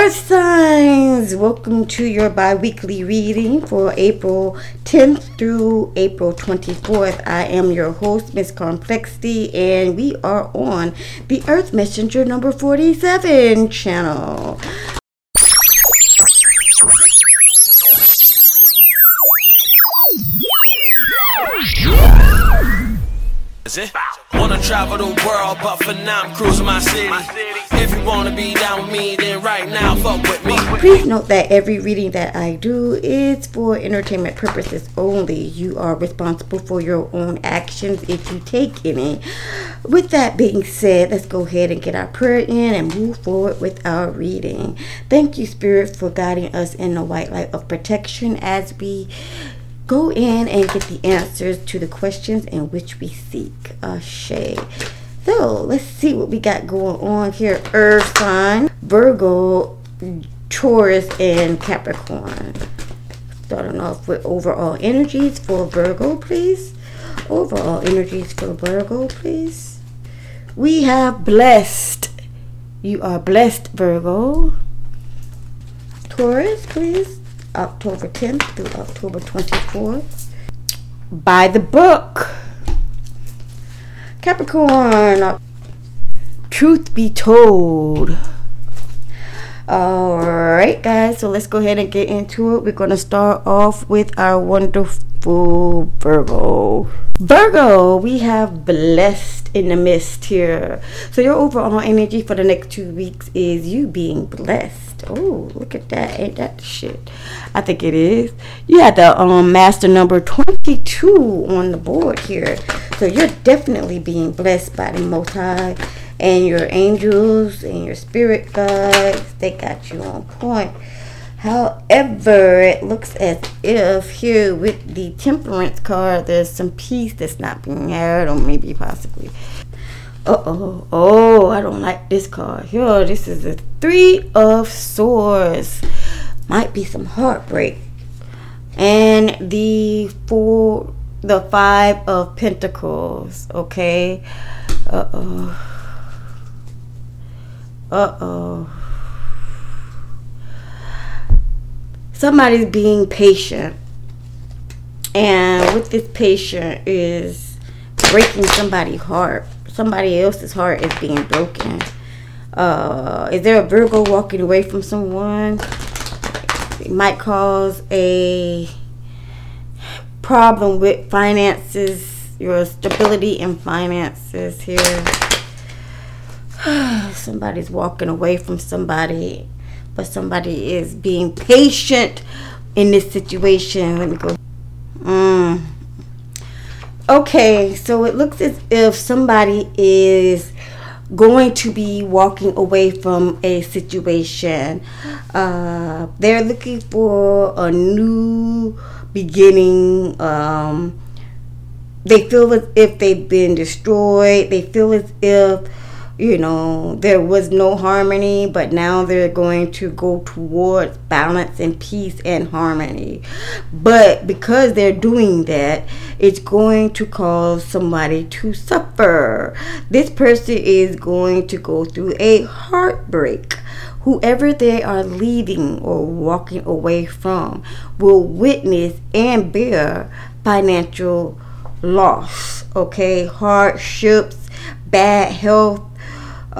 Earth signs, welcome to your bi weekly reading for April 10th through April 24th. I am your host, Miss Karmplexity, and we are on the Earth Messenger number 47 channel. Travel the world, but for now I'm cruising my city. If you wanna be down with me, then right now fuck with me. Please note that every reading that I do is for entertainment purposes only. You are responsible for your own actions if you take any. With that being said, let's go ahead and get our prayer in and move forward with our reading. Thank you, Spirit, for guiding us in the white light of protection as we go in and get the answers to the questions in which we seek. Ashe. So let's see what we got going on here. Earth sign, Virgo, Taurus, and Capricorn. Starting off with overall energies for Virgo, please. Overall energies for Virgo, please. We have blessed. You are blessed, Virgo. Taurus, please. October 10th through October 24th. By the book. Capricorn. Uh, truth be told. Alright, guys, so let's go ahead and get into it. We're going to start off with our wonderful Virgo. Virgo, we have blessed in the mist here. So, your overall energy for the next two weeks is you being blessed. Oh, look at that. Ain't that the shit? I think it is. You had the um, master number 22 on the board here. So, you're definitely being blessed by the Most High and your angels and your spirit guides. They got you on point. However, it looks as if here with the temperance card, there's some peace that's not being had, or maybe possibly. Uh oh, oh, I don't like this card. Here, this is the Three of Swords. Might be some heartbreak. And the four, the Five of Pentacles. Okay. Uh oh. Uh oh. Somebody's being patient. And with this patient is breaking somebody's heart. Somebody else's heart is being broken. Uh, is there a Virgo walking away from someone? It might cause a problem with finances, your stability in finances here. Somebody's walking away from somebody, but somebody is being patient in this situation. Let me go. Mm. Okay, so it looks as if somebody is going to be walking away from a situation. Uh, they're looking for a new beginning. Um, they feel as if they've been destroyed. They feel as if you know, there was no harmony, but now they're going to go towards balance and peace and harmony. But because they're doing that, it's going to cause somebody to suffer. This person is going to go through a heartbreak. Whoever they are leaving or walking away from will witness and bear financial loss, okay? Hardships, bad health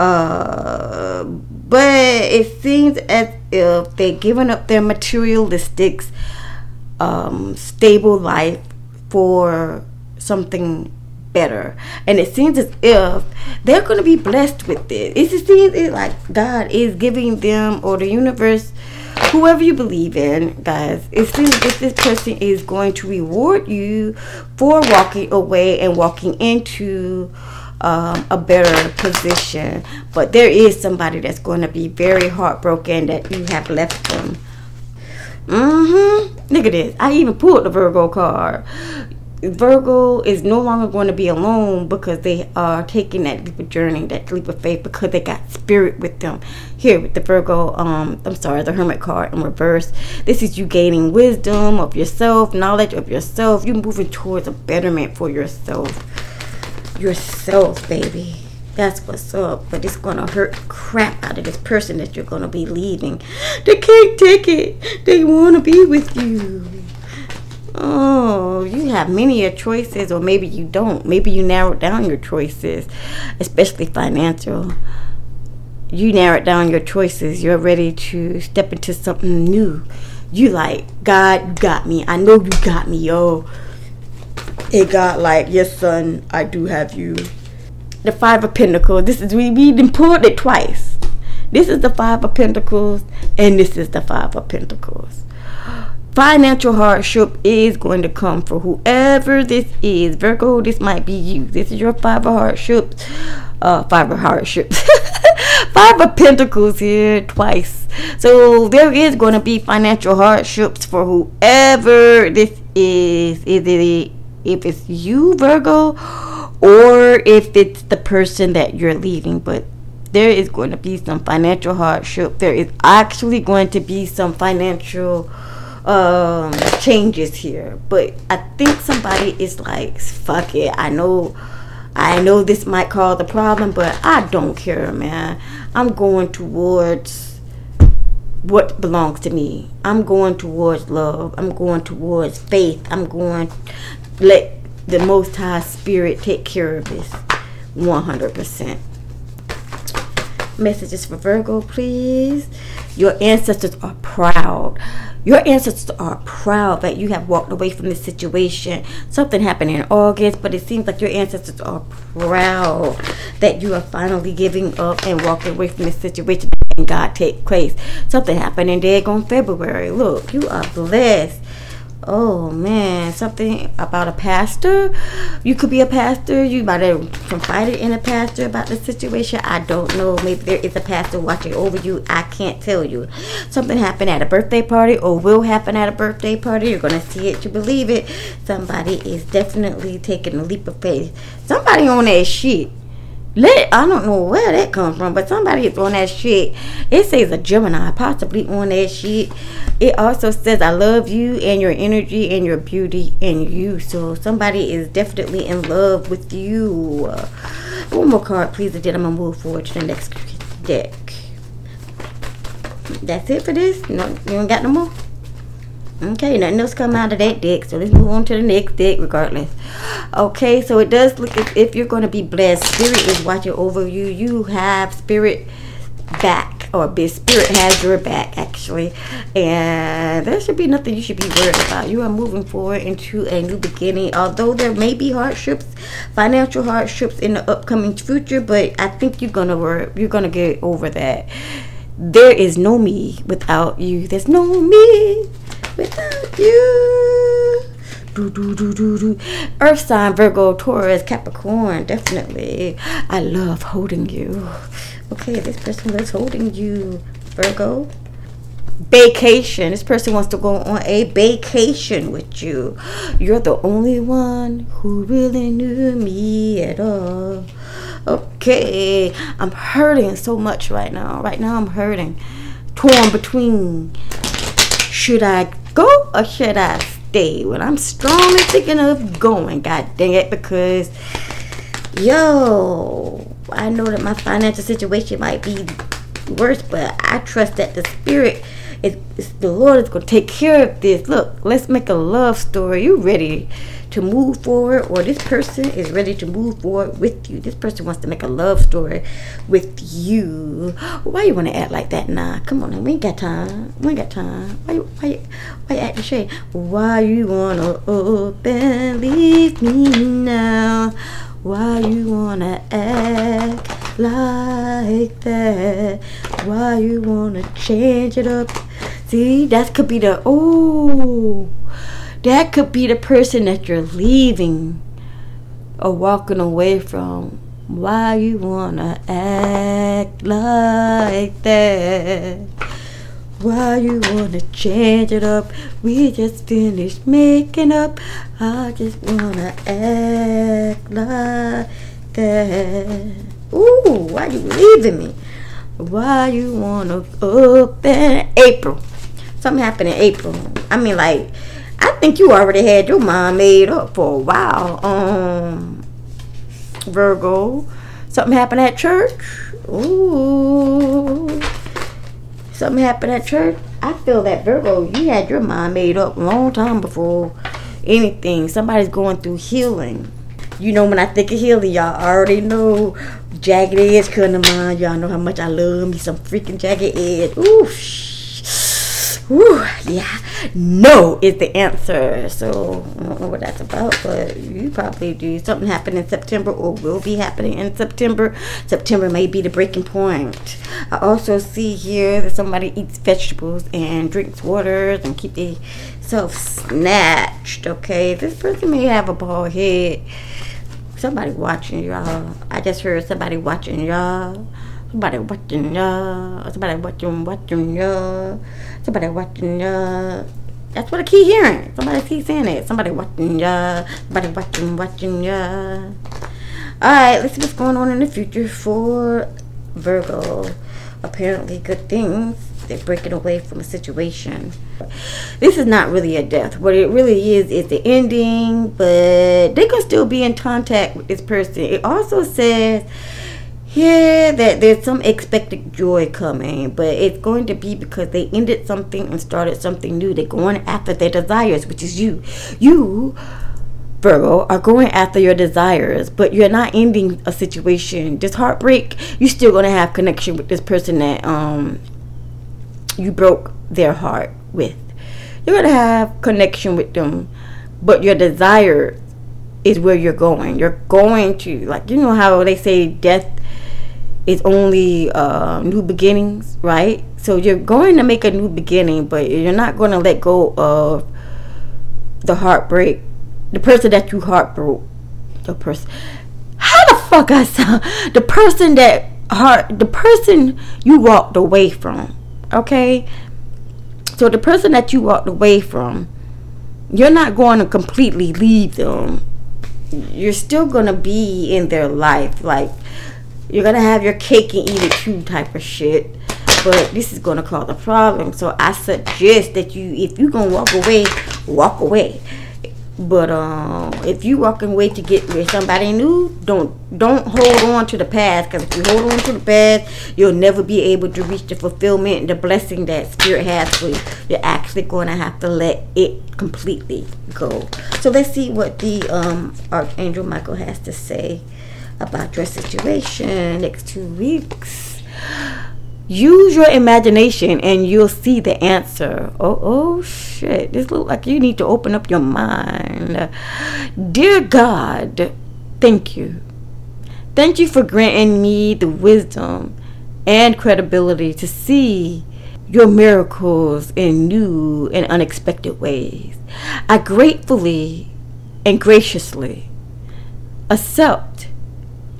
uh, but it seems as if they're giving up their materialistic, um, stable life for something better. And it seems as if they're going to be blessed with it. It seems like God is giving them, or the universe, whoever you believe in, guys, it seems if this person is going to reward you for walking away and walking into um, a better position. But there is somebody that's going to be very heartbroken that you have left them. Mm-hmm. Look at this. I even pulled the Virgo card. Virgo is no longer going to be alone because they are taking that leap of journey, that leap of faith, because they got spirit with them. Here with the Virgo, um, I'm sorry, the Hermit card in reverse. This is you gaining wisdom of yourself, knowledge of yourself. You're moving towards a betterment for yourself yourself, baby. That's what's up. But it's gonna hurt crap out of this person that you're gonna be leaving. They can't take it. They wanna be with you. Oh, you have many choices, or maybe you don't. Maybe you narrowed down your choices, especially financial. You narrowed down your choices. You're ready to step into something new. You like, God got me. I know you got me, yo. It got like, yes, son, I do have you. The Five of Pentacles. This is, we, we pulled it twice. This is the Five of Pentacles, and this is the Five of Pentacles financial hardship is going to come for whoever this is. Virgo, this might be you. This is your five of hardships. Uh, five of hardships. five of pentacles here twice. So there is going to be financial hardships for whoever this is. Is it if it's you, Virgo, or if it's the person that you're leaving, but there is going to be some financial hardship. There is actually going to be some financial um, changes here. But I think somebody is like, fuck it. I know, I know this might cause a problem, but I don't care, man. I'm going towards what belongs to me. I'm going towards love. I'm going towards faith. I'm going let the Most High Spirit take care of this 100%. Messages for Virgo, please. Your ancestors are proud. Your ancestors are proud that you have walked away from this situation. Something happened in August, but it seems like your ancestors are proud that you are finally giving up and walking away from this situation and God take place. Something happened in Dagon February. Look, you are blessed oh man, something about a pastor. You could be a pastor. You might have confided in a pastor about the situation. I don't know. Maybe there is a pastor watching over you. I can't tell you. Something happened at a birthday party or will happen at a birthday party. You're going to see it You believe it. Somebody is definitely taking a leap of faith. Somebody on that shit let I don't know where that come from, but somebody is on that shit. It says a Gemini, possibly on that shit. It also says I love you and your energy and your beauty and you. So somebody is definitely in love with you. one more card, please, and then I'm gonna move forward to the next deck. That's it for this. No, you ain't got no more. Okay, nothing else come out of that deck. So let's move on to the next deck regardless. Okay, so it does look as if you're going to be blessed. Spirit is watching over you. You have spirit back or spirit has your back actually and there should be nothing you should be worried about you are moving forward into a new beginning although there may be hardships financial hardships in the upcoming future but i think you're gonna work you're gonna get over that there is no me without you there's no me without you. Do, do, do, do, do. Earth sign, Virgo, Taurus, Capricorn, definitely. I love holding you. Okay, this person loves holding you, Virgo. Vacation. This person wants to go on a vacation with you. You're the only one who really knew me at all. Okay, I'm hurting so much right now. Right now, I'm hurting. Torn between should I go or should I stay? Well, I'm strongly thinking of going, god dang it, because yo, I know that my financial situation might be worse, but I trust that the spirit is the Lord is gonna take care of this. Look, let's make a love story. You ready? to move forward or this person is ready to move forward with you. This person wants to make a love story with you. Why you want to act like that? Nah, come on, we ain't got time. We ain't got time. Why you, why you, why you acting shady? Why you wanna open leave me now? Why you wanna act like that? Why you wanna change it up? See, that could be the oh that could be the person that you're leaving or walking away from. Why you wanna act like that? Why you wanna change it up? We just finished making up. I just wanna act like that. Ooh, why you leaving me? Why you wanna open April? Something happened in April. I mean, like I think you already had your mind made up for a while. Um, Virgo. Something happened at church. Ooh. Something happened at church. I feel that Virgo, you had your mind made up a long time before anything. Somebody's going through healing. You know, when I think of healing, y'all already know jagged edge to mind. Y'all know how much I love me some freaking jagged edge. Ooh, Whew, yeah, no is the answer. So I don't know what that's about, but you probably do. Something happened in September or will be happening in September. September may be the breaking point. I also see here that somebody eats vegetables and drinks waters and keep themselves snatched. Okay, this person may have a bald head. Somebody watching y'all. I just heard somebody watching y'all. Somebody watching ya. Somebody watching, watching ya. Somebody watching ya. That's what I keep hearing. Somebody keep saying it. Somebody watching ya. Somebody watching, watching ya. Alright, let's see what's going on in the future for Virgo. Apparently, good things. They're breaking away from a situation. This is not really a death. What it really is is the ending, but they can still be in contact with this person. It also says yeah, that there's some expected joy coming, but it's going to be because they ended something and started something new. They're going after their desires, which is you. You, Virgo, are going after your desires, but you're not ending a situation. This heartbreak, you're still gonna have connection with this person that um you broke their heart with. You're gonna have connection with them, but your desire is where you're going. You're going to like you know how they say death it's only uh, new beginnings, right? So you're going to make a new beginning, but you're not going to let go of the heartbreak, the person that you heartbroke, the person. How the fuck I sound? The person that heart, the person you walked away from, okay? So the person that you walked away from, you're not going to completely leave them. You're still going to be in their life, like you're gonna have your cake and eat it too type of shit. But this is gonna cause a problem. So I suggest that you, if you're gonna walk away, walk away. But um, if you walking away to get with somebody new, don't don't hold on to the past. Because if you hold on to the past, you'll never be able to reach the fulfillment and the blessing that spirit has for you. You're actually going to have to let it completely go. So let's see what the um, Archangel Michael has to say about your situation next two weeks. Use your imagination and you'll see the answer. Oh, oh shit. This looks like you need to open up your mind. Dear God, thank you. Thank you for granting me the wisdom and credibility to see your miracles in new and unexpected ways. I gratefully and graciously accept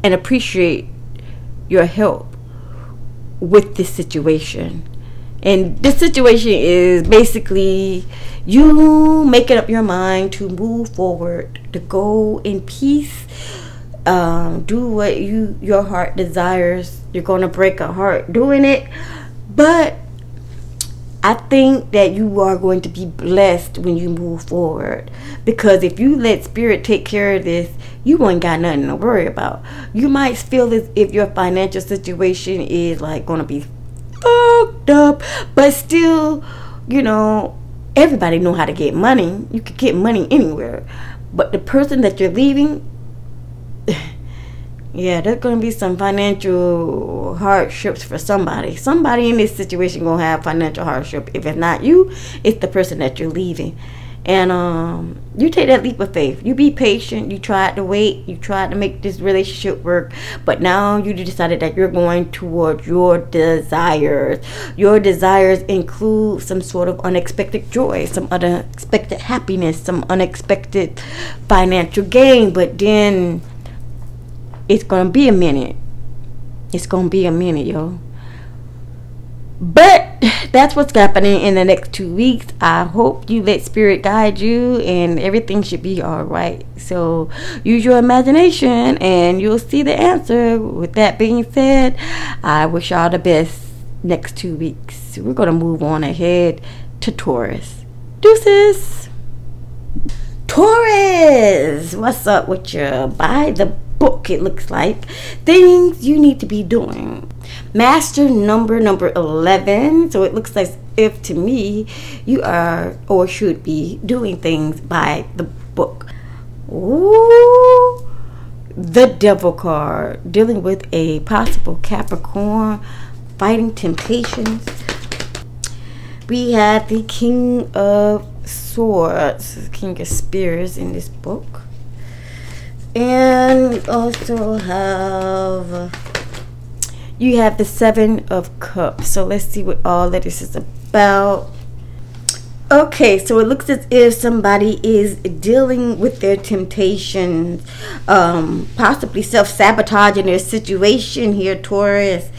and appreciate your help with this situation. And this situation is basically you making up your mind to move forward, to go in peace, um, do what you your heart desires. You're gonna break a heart doing it, but I think that you are going to be blessed when you move forward. Because if you let spirit take care of this, you ain't got nothing to worry about. You might feel as if your financial situation is like gonna be fucked up, but still, you know, everybody know how to get money. You can get money anywhere. But the person that you're leaving yeah, there's gonna be some financial hardships for somebody. Somebody in this situation gonna have financial hardship. If it's not you, it's the person that you're leaving. And um, you take that leap of faith. You be patient. You tried to wait. You tried to make this relationship work, but now you decided that you're going towards your desires. Your desires include some sort of unexpected joy, some unexpected happiness, some unexpected financial gain. But then it's gonna be a minute. It's gonna be a minute, yo. But that's what's happening in the next two weeks. I hope you let spirit guide you and everything should be all right. So use your imagination and you'll see the answer. With that being said, I wish y'all the best next two weeks. We're gonna move on ahead to Taurus. Deuces. Taurus, what's up with you? By the book, it looks like. Things you need to be doing. Master number number 11. So it looks like if to me you are or should be doing things by the book. Ooh, the devil card dealing with a possible Capricorn fighting temptations. We have the King of Swords, King of Spears in this book. And we also have you have the Seven of Cups. So let's see what all of this is about. Okay, so it looks as if somebody is dealing with their temptations, um, possibly self sabotaging their situation here, Taurus.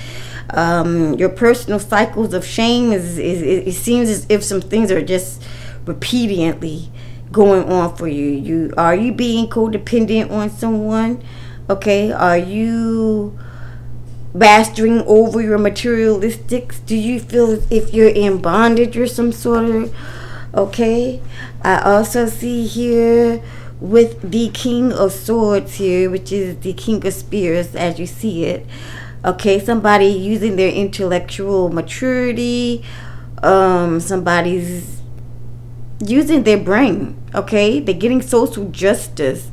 Um, your personal cycles of shame is, is, is, it seems as if some things are just repeatedly going on for you. You are you being codependent on someone? Okay, are you mastering over your materialistics? Do you feel if you're in bondage or some sort of okay? I also see here with the King of Swords here, which is the King of Spears as you see it. Okay, somebody using their intellectual maturity, um, somebody's using their brain, okay? They're getting social justice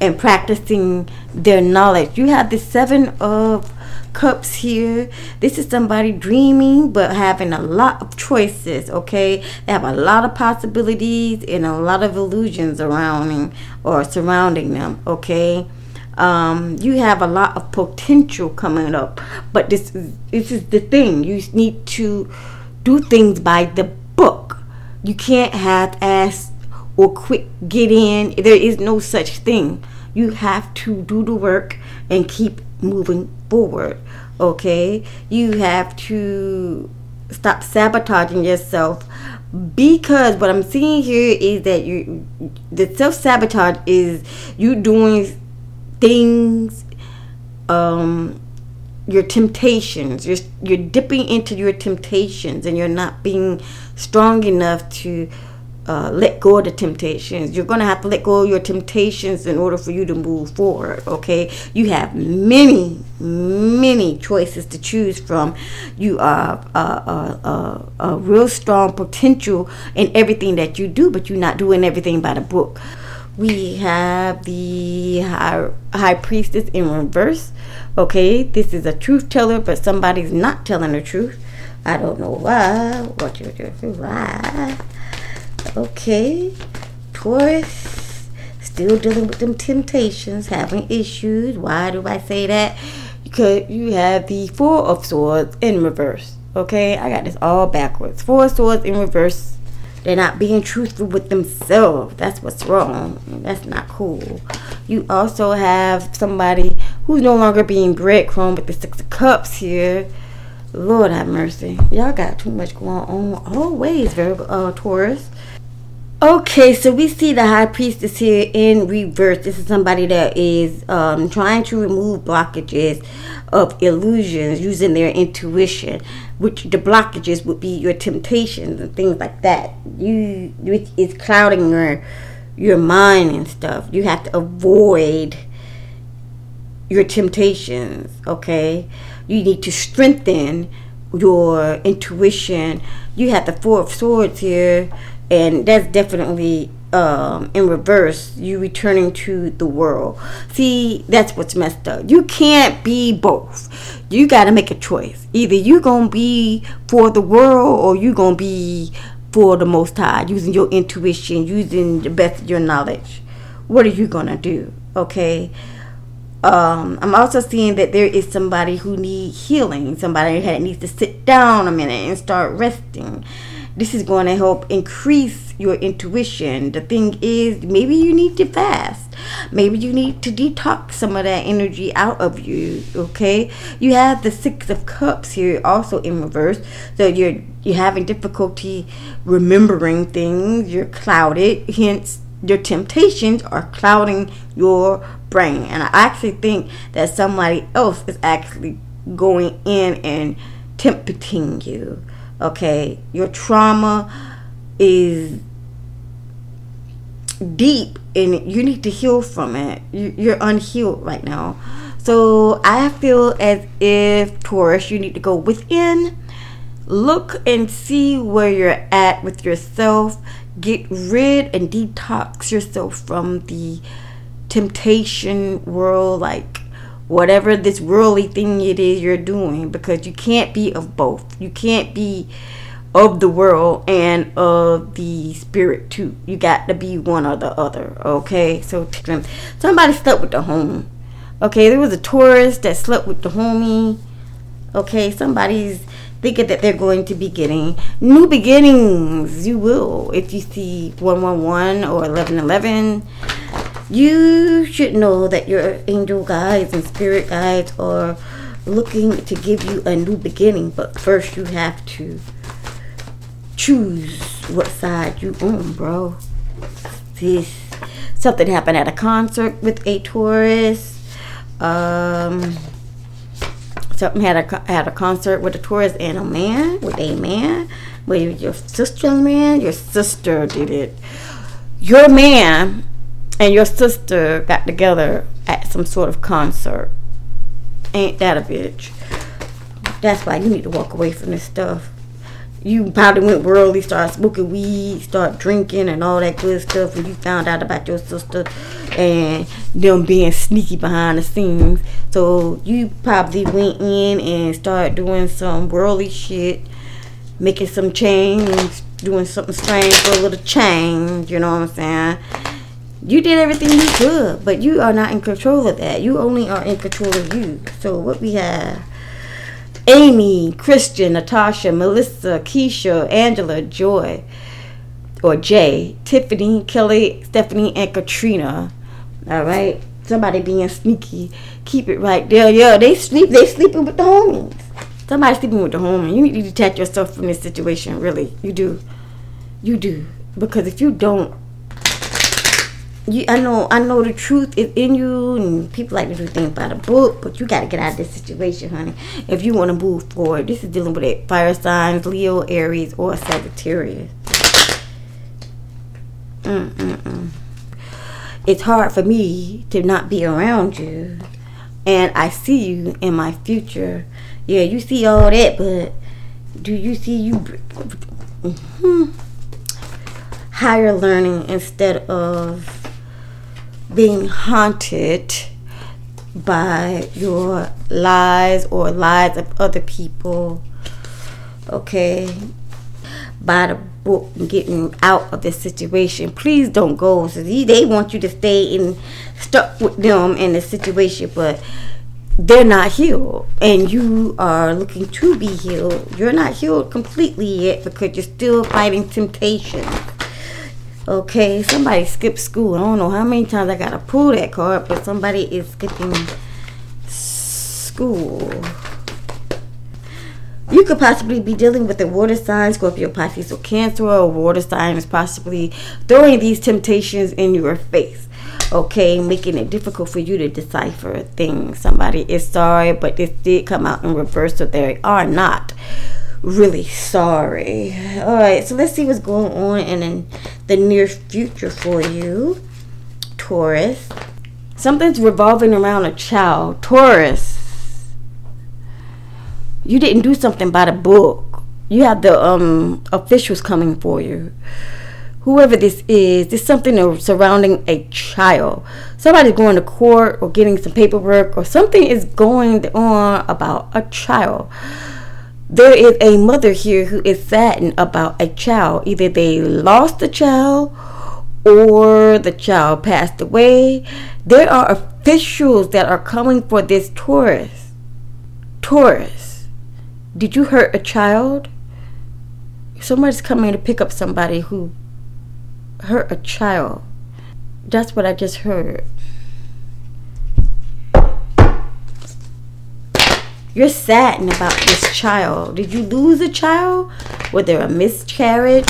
and practicing their knowledge. You have the seven of cups here. This is somebody dreaming but having a lot of choices, okay? They have a lot of possibilities and a lot of illusions around or surrounding them, okay? Um, you have a lot of potential coming up, but this is, this is the thing. You need to do things by the. You can't have ass or quick get in. There is no such thing. You have to do the work and keep moving forward. Okay? You have to stop sabotaging yourself because what I'm seeing here is that you the self sabotage is you doing things um your temptations you're you're dipping into your temptations and you're not being strong enough to uh, let go of the temptations. You're going to have to let go of your temptations in order for you to move forward. Okay, you have many, many choices to choose from. You are a, a, a, a real strong potential in everything that you do, but you're not doing everything by the book. We have the high, high priestess in reverse. Okay, this is a truth teller, but somebody's not telling the truth. I don't know why. What you do? Why? Okay, Taurus, still dealing with them temptations, having issues. Why do I say that? Because you have the Four of Swords in reverse. Okay, I got this all backwards. Four Swords in reverse. They're not being truthful with themselves. That's what's wrong. That's not cool. You also have somebody who's no longer being breadcrumb with the Six of Cups here. Lord have mercy. Y'all got too much going on always, Virgo, uh, Taurus. Okay, so we see the high priestess here in reverse. This is somebody that is um, trying to remove blockages of illusions using their intuition, which the blockages would be your temptations and things like that. You, which is clouding your your mind and stuff. You have to avoid your temptations. Okay, you need to strengthen your intuition. You have the Four of Swords here and that's definitely um, in reverse you returning to the world see that's what's messed up you can't be both you got to make a choice. Either you gonna be for the world or you gonna be for the most high using your intuition using the best of your knowledge. What are you gonna do? Okay? Um, I'm also seeing that there is somebody who needs healing, somebody that needs to sit down a minute and start resting this is going to help increase your intuition. The thing is, maybe you need to fast. Maybe you need to detox some of that energy out of you. Okay, you have the six of cups here also in reverse, so you're you're having difficulty remembering things. You're clouded, hence your temptations are clouding your brain. And I actually think that somebody else is actually going in and tempting you. Okay, your trauma is deep and you need to heal from it. You, you're unhealed right now. So I feel as if Taurus, you need to go within, look and see where you're at with yourself, get rid and detox yourself from the temptation world, like whatever this worldly thing it is you're doing, because you can't be of both. You can't be of the world and of the spirit too. You got to be one or the other. Okay, so um, somebody slept with the home. Okay, there was a tourist that slept with the homie. Okay, somebody's thinking that they're going to be getting new beginnings. You will if you see 111 or 1111. You should know that your angel guides and spirit guides are looking to give you a new beginning, but first you have to choose what side you on, bro. This something happened at a concert with a Taurus. Um, something had a had a concert with a Taurus and a man with a man. With your sister man, your sister did it. Your man and your sister got together at some sort of concert. Ain't that a bitch? That's why you need to walk away from this stuff you probably went worldly, started smoking weed, start drinking and all that good stuff when you found out about your sister and them being sneaky behind the scenes. So you probably went in and started doing some worldly shit, making some change, doing something strange for a little change, you know what I'm saying? You did everything you could, but you are not in control of that. You only are in control of you. So what we have Amy, Christian, Natasha, Melissa, Keisha, Angela, Joy, or Jay, Tiffany, Kelly, Stephanie, and Katrina. All right, somebody being sneaky. Keep it right there. Yeah, they sleep. They sleeping with the homies. Somebody sleeping with the homie. You need to detach yourself from this situation. Really, you do. You do because if you don't, you, I know I know the truth is in you, and people like to do things by the book, but you got to get out of this situation, honey. If you want to move forward, this is dealing with it. Fire signs, Leo, Aries, or Sagittarius. Mm-mm-mm. It's hard for me to not be around you, and I see you in my future. Yeah, you see all that, but do you see you? Mm-hmm. Higher learning instead of being haunted by your lies or lies of other people. Okay. By the book and getting out of this situation. Please don't go. So they want you to stay and stuck with them in the situation, but they're not healed and you are looking to be healed. You're not healed completely yet because you're still fighting temptation. Okay, somebody skipped school. I don't know how many times I gotta pull that card, but somebody is skipping school. You could possibly be dealing with a water sign, Scorpio, Pisces, or Cancer, or water sign is possibly throwing these temptations in your face. Okay, making it difficult for you to decipher things. Somebody is sorry, but this did come out in reverse, so they are not really sorry. All right, so let's see what's going on in the near future for you, Taurus. Something's revolving around a child. Taurus, you didn't do something by the book. You have the um, officials coming for you. Whoever this is, there's something surrounding a child. Somebody's going to court or getting some paperwork, or something is going on about a child there is a mother here who is saddened about a child. Either they lost the child or the child passed away. There are officials that are coming for this Taurus. Taurus, did you hurt a child? Somebody's coming to pick up somebody who hurt a child. That's what I just heard. You're saddened about this child. Did you lose a child? Was there a miscarriage?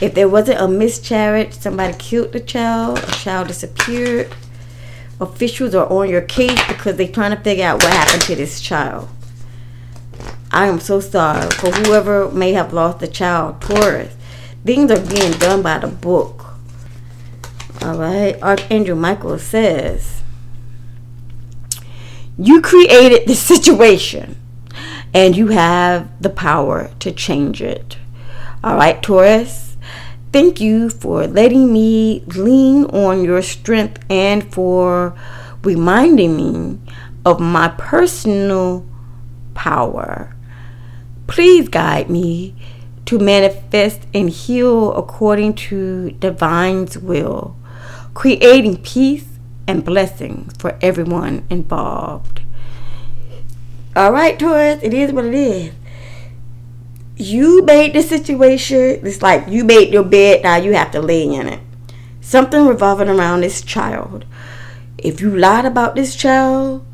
If there wasn't a miscarriage, somebody killed the child, a child disappeared. Officials are on your case because they're trying to figure out what happened to this child. I am so sorry for whoever may have lost a child. Taurus. Things are being done by the book. All right. Archangel Michael says, You created the situation and you have the power to change it. All right, Taurus. Thank you for letting me lean on your strength and for reminding me of my personal power. Please guide me to manifest and heal according to divine's will, creating peace and blessings for everyone involved. All right, Taurus, it is what it is. You made the situation, it's like you made your bed, now you have to lay in it. Something revolving around this child. If you lied about this child,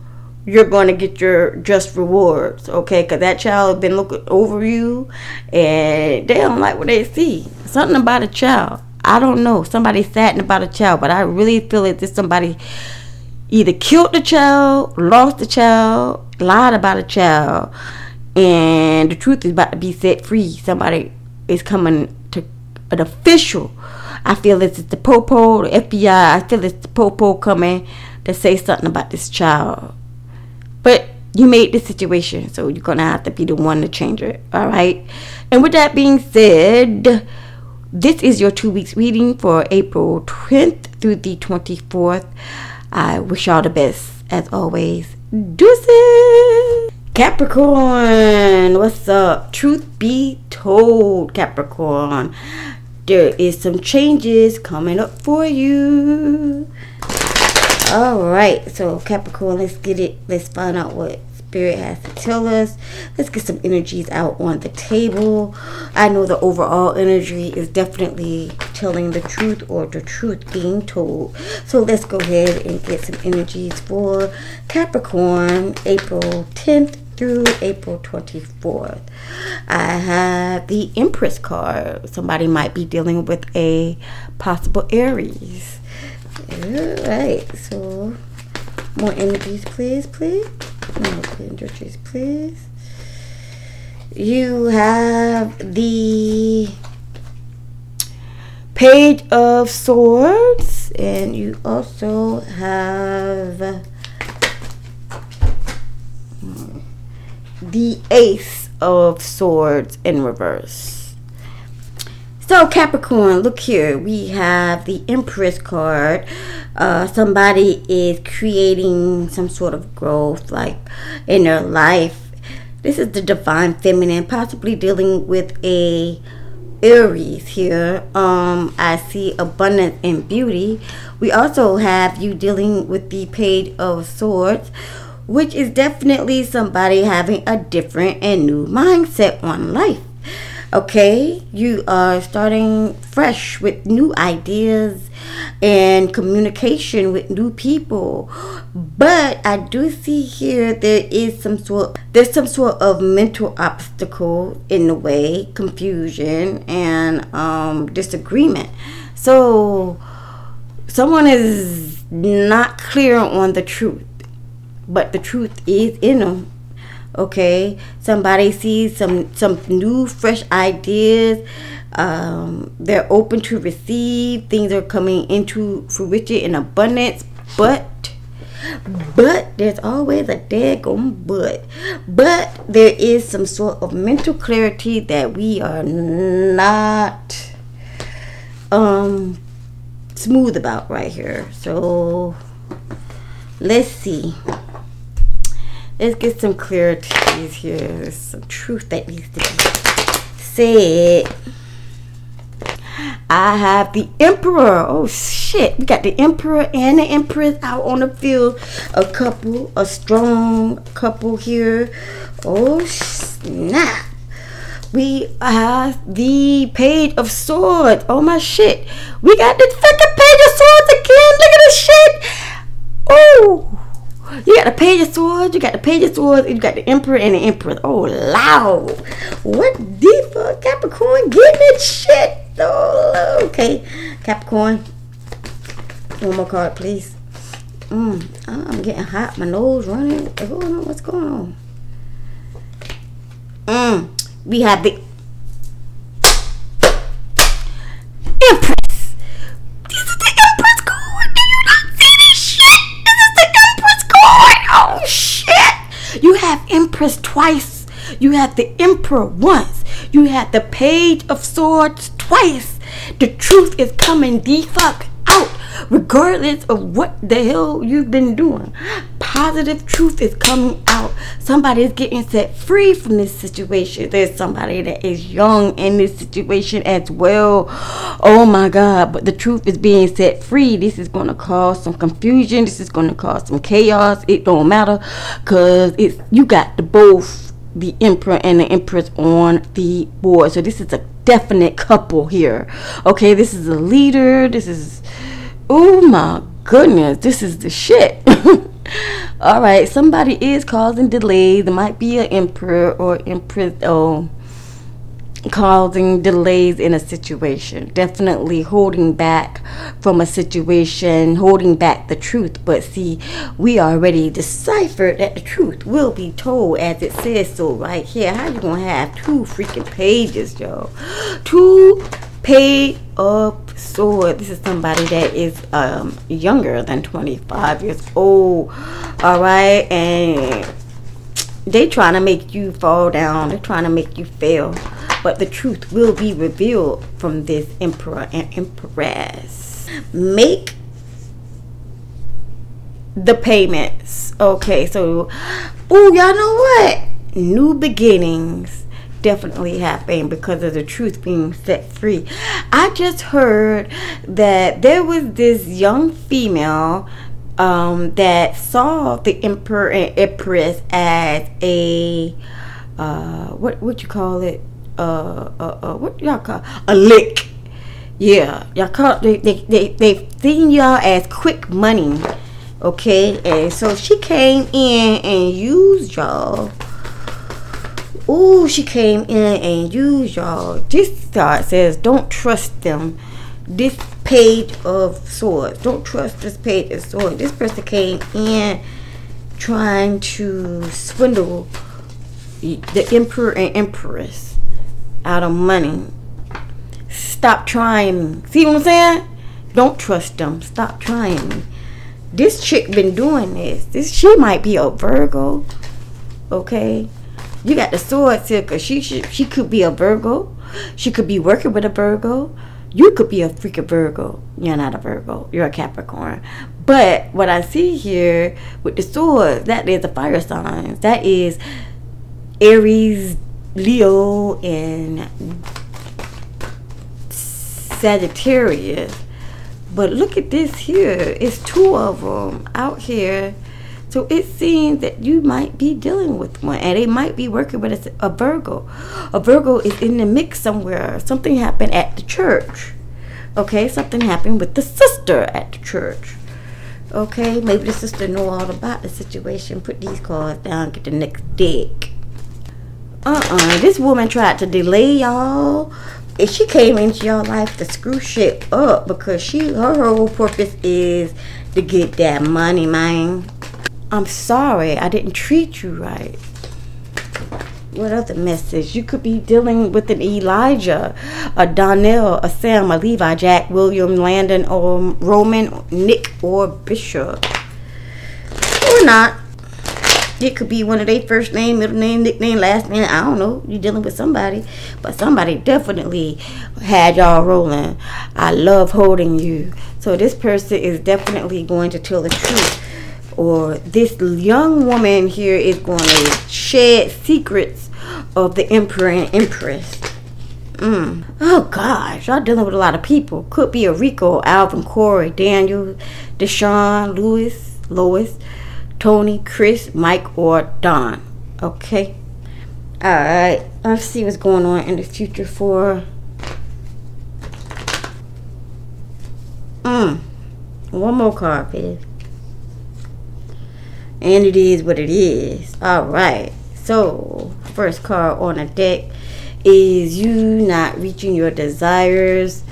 you're going to get your just rewards, okay? Because that child has been looking over you and they don't like what they see. Something about a child. I don't know. Somebody saddened about a child, but I really feel like this somebody either killed the child, lost the child, lied about a child, and the truth is about to be set free. Somebody is coming to an official. I feel it's the popo, the FBI. I feel it's the popo coming to say something about this child. But you made the situation, so you're gonna have to be the one to change it. All right. And with that being said, this is your two weeks reading for April 10th through the 24th. I wish y'all the best as always. Deuces. Capricorn, what's up? Truth be told, Capricorn, there is some changes coming up for you. All right, so Capricorn, let's get it. Let's find out what Spirit has to tell us. Let's get some energies out on the table. I know the overall energy is definitely telling the truth or the truth being told. So let's go ahead and get some energies for Capricorn, April 10th through April 24th. I have the Empress card. Somebody might be dealing with a possible Aries. Alright, so more energies, please, please. More energies, please. You have the Page of Swords, and you also have the Ace of Swords in reverse. So Capricorn, look here. We have the Empress card. Uh, somebody is creating some sort of growth, like in their life. This is the divine feminine, possibly dealing with a Aries here. Um, I see abundance and beauty. We also have you dealing with the Page of Swords, which is definitely somebody having a different and new mindset on life. Okay, you are starting fresh with new ideas and communication with new people. But I do see here there is some sort there's some sort of mental obstacle in the way, confusion and um, disagreement. So someone is not clear on the truth, but the truth is in them okay? Somebody sees some some new fresh ideas um, they're open to receive things are coming into fruition in abundance but but there's always a daggone but. But there is some sort of mental clarity that we are not um smooth about right here. So let's see let's get some clarities here. There's some truth that needs to be said. I have the Emperor. Oh shit. We got the Emperor and the Empress out on the field. A couple, a strong couple here. Oh snap. We have the Page of Swords. Oh my shit. We got the fucking Page of Swords again. Look at this shit. Oh. You got the page of swords, you got the page of swords, you got the emperor and the empress. Oh, loud. What deeper Capricorn getting it shit? Oh, okay. Capricorn. One more card, please. Mm, I'm getting hot. My nose running. What's going on? What's going on? Mm, we have the Empress twice. You have the Emperor once. You have the Page of Swords twice. The truth is coming the fuck regardless of what the hell you've been doing. Positive truth is coming out. Somebody is getting set free from this situation. There's somebody that is young in this situation as well. Oh my God, but the truth is being set free. This is going to cause some confusion. This is going to cause some chaos. It don't matter because it's you got the both the emperor and the empress on the board. So this is a definite couple here. Okay, this is a leader. This is oh my goodness, this is the shit. All right, somebody is causing delays. There might be an emperor or empress. Oh, causing delays in a situation, definitely holding back from a situation, holding back the truth. But see, we already deciphered that the truth will be told as it says so right here. How you gonna have two freaking pages, yo? Two page up sword. This is somebody that is um, younger than 25 years old. All right, and they trying to make you fall down. They're trying to make you fail but the truth will be revealed from this emperor and empress. Make the payments. Okay, so, oh, y'all know what? New beginnings definitely happen because of the truth being set free. I just heard that there was this young female um, that saw the emperor and empress as a uh, what would you call it? uh, uh, uh what y'all call a lick. Yeah, y'all call they they they they seen y'all as quick money, okay? And so she came in and used y'all. Ooh, she came in and used y'all. This start says don't trust them. This page of swords. Don't trust this page of swords. This person came in trying to swindle the emperor and empress out of money. Stop trying. See what I'm saying? Don't trust them. Stop trying. This chick been doing this. This she might be a Virgo. Okay, you got the sword here because she should, she could be a Virgo. She could be working with a Virgo. You could be a freaking Virgo. You're not a Virgo. You're a Capricorn. But what I see here with the sword, that is a fire signs. That is Aries, Leo and Sagittarius. But look at this here. It's two of them out here. So it seems that you might be dealing with one, and they might be working with a, a Virgo. A Virgo is in the mix somewhere. Something happened at the church. Okay, something happened with the sister at the church. Okay, maybe the sister know all about the situation. Put these cards down. Get the next deck uh-uh. This woman tried to delay y'all. If she came into your life to screw shit up because she her whole purpose is to get that money, man. I'm sorry, I didn't treat you right. What other message? You could be dealing with an Elijah, a Donnell, a Sam, a Levi, Jack, William, Landon, or Roman, Nick, or Bishop. Or not. It could be one of their first name, middle name, nickname, last name. I don't know. You're dealing with somebody. But somebody definitely had y'all rolling. I love holding you. So this person is definitely going to tell the truth. Or this young woman here is going to shed secrets of the emperor and empress. Mm. Oh gosh, y'all dealing with a lot of people. Could be a Rico, Alvin, Corey, Daniel, Deshaun, Lewis, Lois. Tony, Chris, Mike, or Don. Okay? Alright, let's see what's going on in the future for. Mm. One more card, please. And it is what it is. Alright. So, first card on the deck is you not reaching your desires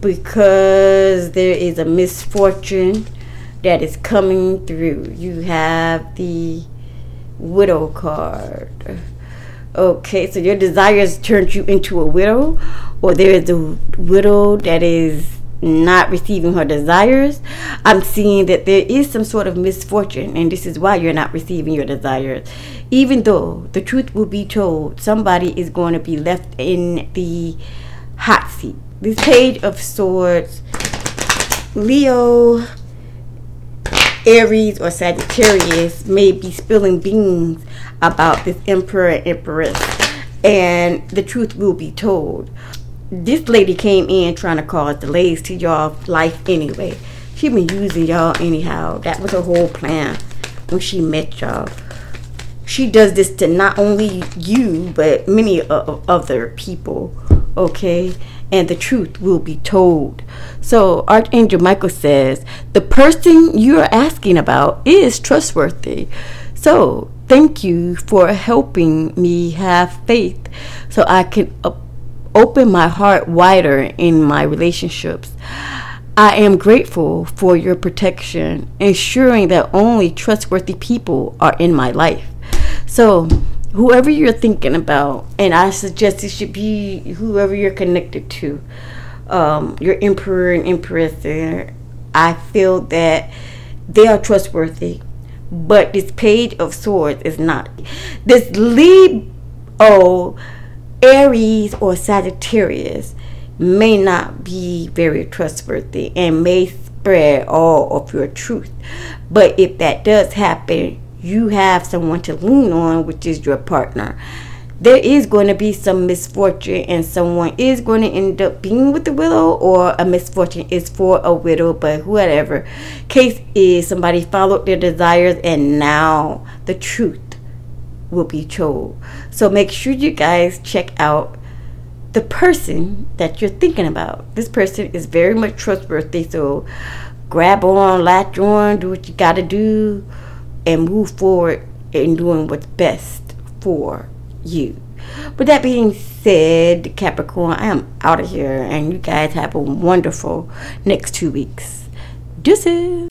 because there is a misfortune that is coming through. You have the widow card. Okay, so your desires turned you into a widow, or there is a widow that is not receiving her desires, I'm seeing that there is some sort of misfortune, and this is why you're not receiving your desires. Even though the truth will be told, somebody is going to be left in the hot seat. This page of swords, Leo, Aries, or Sagittarius may be spilling beans about this emperor and empress, and the truth will be told this lady came in trying to cause delays to y'all life anyway. She been using y'all anyhow. That was her whole plan when she met y'all. She does this to not only you but many other people. Okay, and the truth will be told. So Archangel Michael says the person you are asking about is trustworthy. So thank you for helping me have faith so I can open my heart wider in my relationships. I am grateful for your protection, ensuring that only trustworthy people are in my life. So, whoever you're thinking about, and I suggest it should be whoever you're connected to, um, your emperor and empress, I feel that they are trustworthy. But this page of swords is not. This Leo Aries or Sagittarius may not be very trustworthy and may spread all of your truth. But if that does happen, you have someone to lean on, which is your partner. There is going to be some misfortune, and someone is going to end up being with the widow, or a misfortune is for a widow. But whatever case is, somebody followed their desires, and now the truth will be told. So make sure you guys check out the person that you're thinking about. This person is very much trustworthy, so grab on, latch on, do what you got to do, and move forward in doing what's best for you. With that being said, Capricorn, I am out of here, and you guys have a wonderful next two weeks. Deuces.